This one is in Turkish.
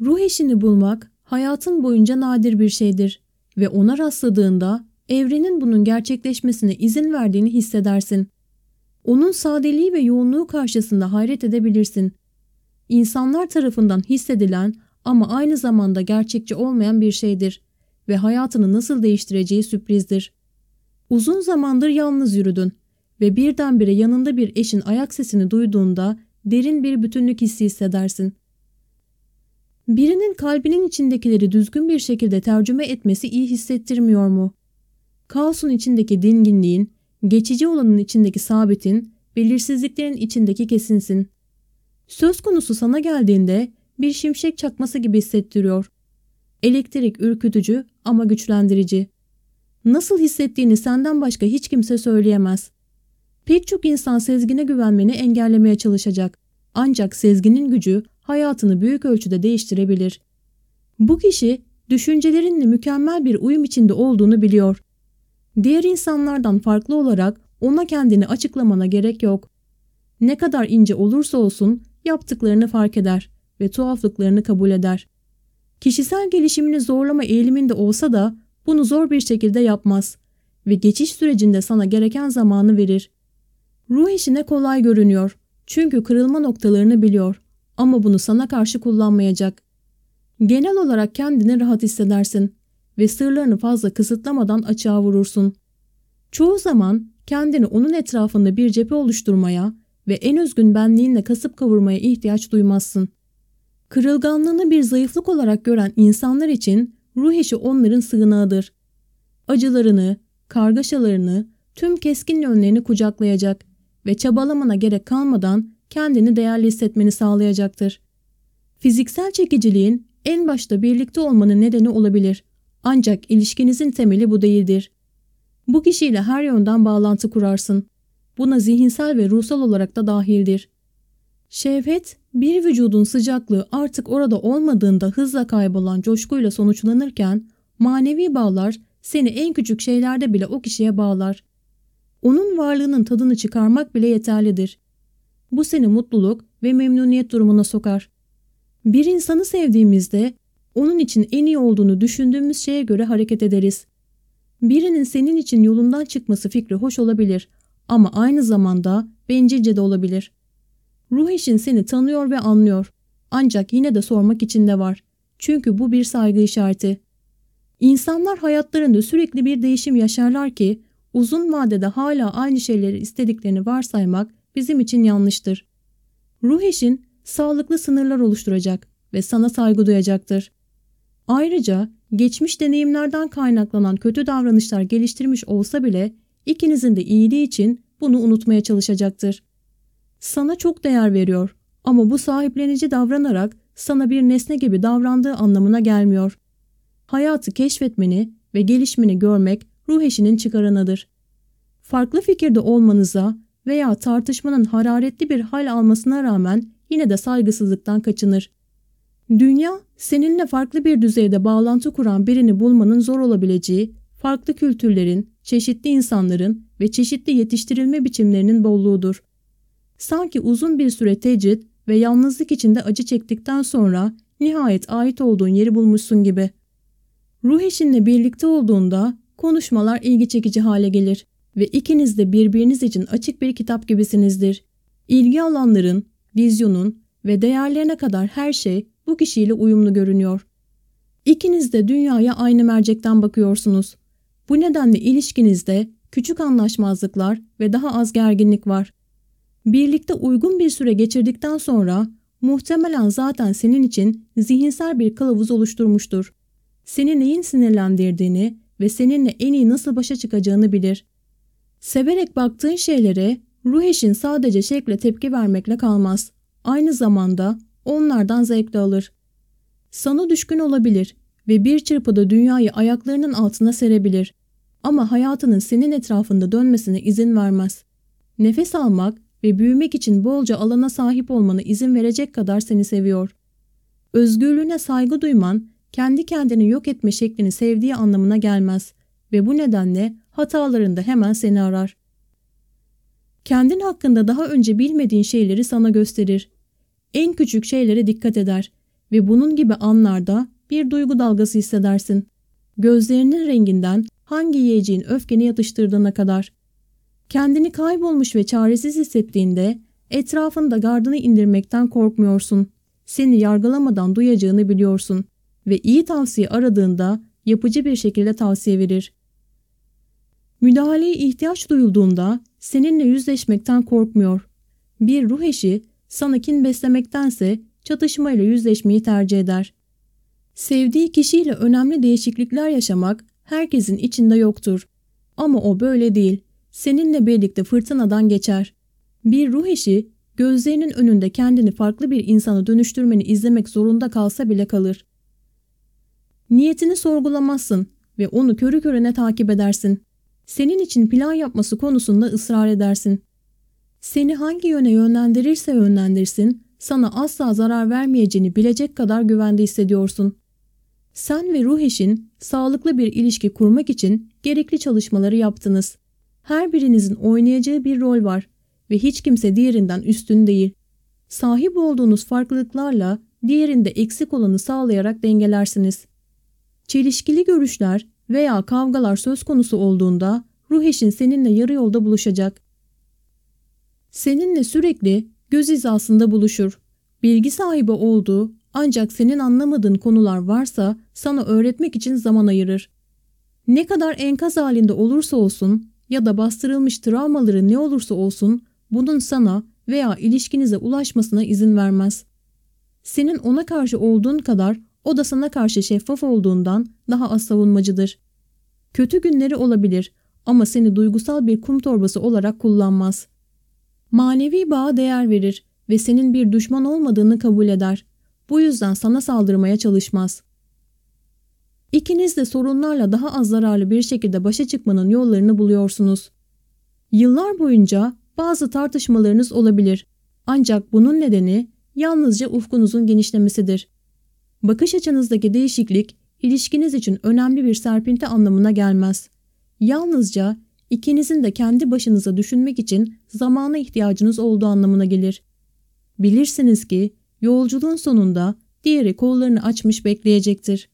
Ruh eşini bulmak hayatın boyunca nadir bir şeydir ve ona rastladığında evrenin bunun gerçekleşmesine izin verdiğini hissedersin. Onun sadeliği ve yoğunluğu karşısında hayret edebilirsin. İnsanlar tarafından hissedilen ama aynı zamanda gerçekçi olmayan bir şeydir ve hayatını nasıl değiştireceği sürprizdir. Uzun zamandır yalnız yürüdün ve birdenbire yanında bir eşin ayak sesini duyduğunda derin bir bütünlük hissi hissedersin. Birinin kalbinin içindekileri düzgün bir şekilde tercüme etmesi iyi hissettirmiyor mu? Kaosun içindeki dinginliğin, geçici olanın içindeki sabitin, belirsizliklerin içindeki kesinsin. Söz konusu sana geldiğinde bir şimşek çakması gibi hissettiriyor. Elektrik ürkütücü ama güçlendirici. Nasıl hissettiğini senden başka hiç kimse söyleyemez. Pek çok insan sezgine güvenmeni engellemeye çalışacak. Ancak sezginin gücü hayatını büyük ölçüde değiştirebilir. Bu kişi düşüncelerinle mükemmel bir uyum içinde olduğunu biliyor. Diğer insanlardan farklı olarak ona kendini açıklamana gerek yok. Ne kadar ince olursa olsun yaptıklarını fark eder ve tuhaflıklarını kabul eder. Kişisel gelişimini zorlama eğiliminde olsa da bunu zor bir şekilde yapmaz ve geçiş sürecinde sana gereken zamanı verir. Ruh işine kolay görünüyor çünkü kırılma noktalarını biliyor ama bunu sana karşı kullanmayacak. Genel olarak kendini rahat hissedersin ve sırlarını fazla kısıtlamadan açığa vurursun. Çoğu zaman kendini onun etrafında bir cephe oluşturmaya ve en özgün benliğinle kasıp kavurmaya ihtiyaç duymazsın. Kırılganlığını bir zayıflık olarak gören insanlar için ruh eşi onların sığınağıdır. Acılarını, kargaşalarını, tüm keskin yönlerini kucaklayacak ve çabalamana gerek kalmadan kendini değerli hissetmeni sağlayacaktır. Fiziksel çekiciliğin en başta birlikte olmanın nedeni olabilir. Ancak ilişkinizin temeli bu değildir. Bu kişiyle her yönden bağlantı kurarsın. Buna zihinsel ve ruhsal olarak da dahildir. Şehvet, bir vücudun sıcaklığı artık orada olmadığında hızla kaybolan coşkuyla sonuçlanırken, manevi bağlar seni en küçük şeylerde bile o kişiye bağlar. Onun varlığının tadını çıkarmak bile yeterlidir. Bu seni mutluluk ve memnuniyet durumuna sokar. Bir insanı sevdiğimizde onun için en iyi olduğunu düşündüğümüz şeye göre hareket ederiz. Birinin senin için yolundan çıkması fikri hoş olabilir ama aynı zamanda bencilce de olabilir. Ruh eşin seni tanıyor ve anlıyor. Ancak yine de sormak için de var. Çünkü bu bir saygı işareti. İnsanlar hayatlarında sürekli bir değişim yaşarlar ki uzun vadede hala aynı şeyleri istediklerini varsaymak bizim için yanlıştır. Ruh eşin sağlıklı sınırlar oluşturacak ve sana saygı duyacaktır. Ayrıca geçmiş deneyimlerden kaynaklanan kötü davranışlar geliştirmiş olsa bile ikinizin de iyiliği için bunu unutmaya çalışacaktır. Sana çok değer veriyor ama bu sahiplenici davranarak sana bir nesne gibi davrandığı anlamına gelmiyor. Hayatı keşfetmeni ve gelişmeni görmek ruh eşinin çıkaranadır. Farklı fikirde olmanıza veya tartışmanın hararetli bir hal almasına rağmen yine de saygısızlıktan kaçınır. Dünya, seninle farklı bir düzeyde bağlantı kuran birini bulmanın zor olabileceği, farklı kültürlerin, çeşitli insanların ve çeşitli yetiştirilme biçimlerinin bolluğudur. Sanki uzun bir süre tecrit ve yalnızlık içinde acı çektikten sonra nihayet ait olduğun yeri bulmuşsun gibi. Ruh eşinle birlikte olduğunda konuşmalar ilgi çekici hale gelir ve ikiniz de birbiriniz için açık bir kitap gibisinizdir. İlgi alanların, vizyonun ve değerlerine kadar her şey bu kişiyle uyumlu görünüyor. İkiniz de dünyaya aynı mercekten bakıyorsunuz. Bu nedenle ilişkinizde küçük anlaşmazlıklar ve daha az gerginlik var. Birlikte uygun bir süre geçirdikten sonra muhtemelen zaten senin için zihinsel bir kılavuz oluşturmuştur. Seni neyin sinirlendirdiğini ve seninle en iyi nasıl başa çıkacağını bilir. Severek baktığın şeylere ruh eşin sadece şekle tepki vermekle kalmaz. Aynı zamanda onlardan zevk de alır. Sana düşkün olabilir ve bir çırpıda dünyayı ayaklarının altına serebilir. Ama hayatının senin etrafında dönmesine izin vermez. Nefes almak ve büyümek için bolca alana sahip olmana izin verecek kadar seni seviyor. Özgürlüğüne saygı duyman, kendi kendini yok etme şeklini sevdiği anlamına gelmez ve bu nedenle hatalarında hemen seni arar. Kendin hakkında daha önce bilmediğin şeyleri sana gösterir. En küçük şeylere dikkat eder ve bunun gibi anlarda bir duygu dalgası hissedersin. Gözlerinin renginden hangi yiyeceğin öfkeni yatıştırdığına kadar. Kendini kaybolmuş ve çaresiz hissettiğinde etrafında gardını indirmekten korkmuyorsun. Seni yargılamadan duyacağını biliyorsun ve iyi tavsiye aradığında yapıcı bir şekilde tavsiye verir. Müdahaleye ihtiyaç duyulduğunda seninle yüzleşmekten korkmuyor. Bir ruh eşi sana kin beslemektense çatışmayla yüzleşmeyi tercih eder. Sevdiği kişiyle önemli değişiklikler yaşamak herkesin içinde yoktur. Ama o böyle değil. Seninle birlikte fırtınadan geçer. Bir ruh eşi gözlerinin önünde kendini farklı bir insana dönüştürmeni izlemek zorunda kalsa bile kalır. Niyetini sorgulamazsın ve onu körü körüne takip edersin. Senin için plan yapması konusunda ısrar edersin. Seni hangi yöne yönlendirirse yönlendirsin, sana asla zarar vermeyeceğini bilecek kadar güvende hissediyorsun. Sen ve ruh eşin sağlıklı bir ilişki kurmak için gerekli çalışmaları yaptınız. Her birinizin oynayacağı bir rol var ve hiç kimse diğerinden üstün değil. Sahip olduğunuz farklılıklarla diğerinde eksik olanı sağlayarak dengelersiniz. Çelişkili görüşler veya kavgalar söz konusu olduğunda ruh eşin seninle yarı yolda buluşacak. Seninle sürekli göz hizasında buluşur. Bilgi sahibi olduğu ancak senin anlamadığın konular varsa sana öğretmek için zaman ayırır. Ne kadar enkaz halinde olursa olsun ya da bastırılmış travmaları ne olursa olsun bunun sana veya ilişkinize ulaşmasına izin vermez. Senin ona karşı olduğun kadar o da sana karşı şeffaf olduğundan daha az savunmacıdır. Kötü günleri olabilir ama seni duygusal bir kum torbası olarak kullanmaz. Manevi bağa değer verir ve senin bir düşman olmadığını kabul eder. Bu yüzden sana saldırmaya çalışmaz. İkiniz de sorunlarla daha az zararlı bir şekilde başa çıkmanın yollarını buluyorsunuz. Yıllar boyunca bazı tartışmalarınız olabilir. Ancak bunun nedeni yalnızca ufkunuzun genişlemesidir. Bakış açınızdaki değişiklik ilişkiniz için önemli bir serpinti anlamına gelmez. Yalnızca ikinizin de kendi başınıza düşünmek için zamana ihtiyacınız olduğu anlamına gelir. Bilirsiniz ki yolculuğun sonunda diğeri kollarını açmış bekleyecektir.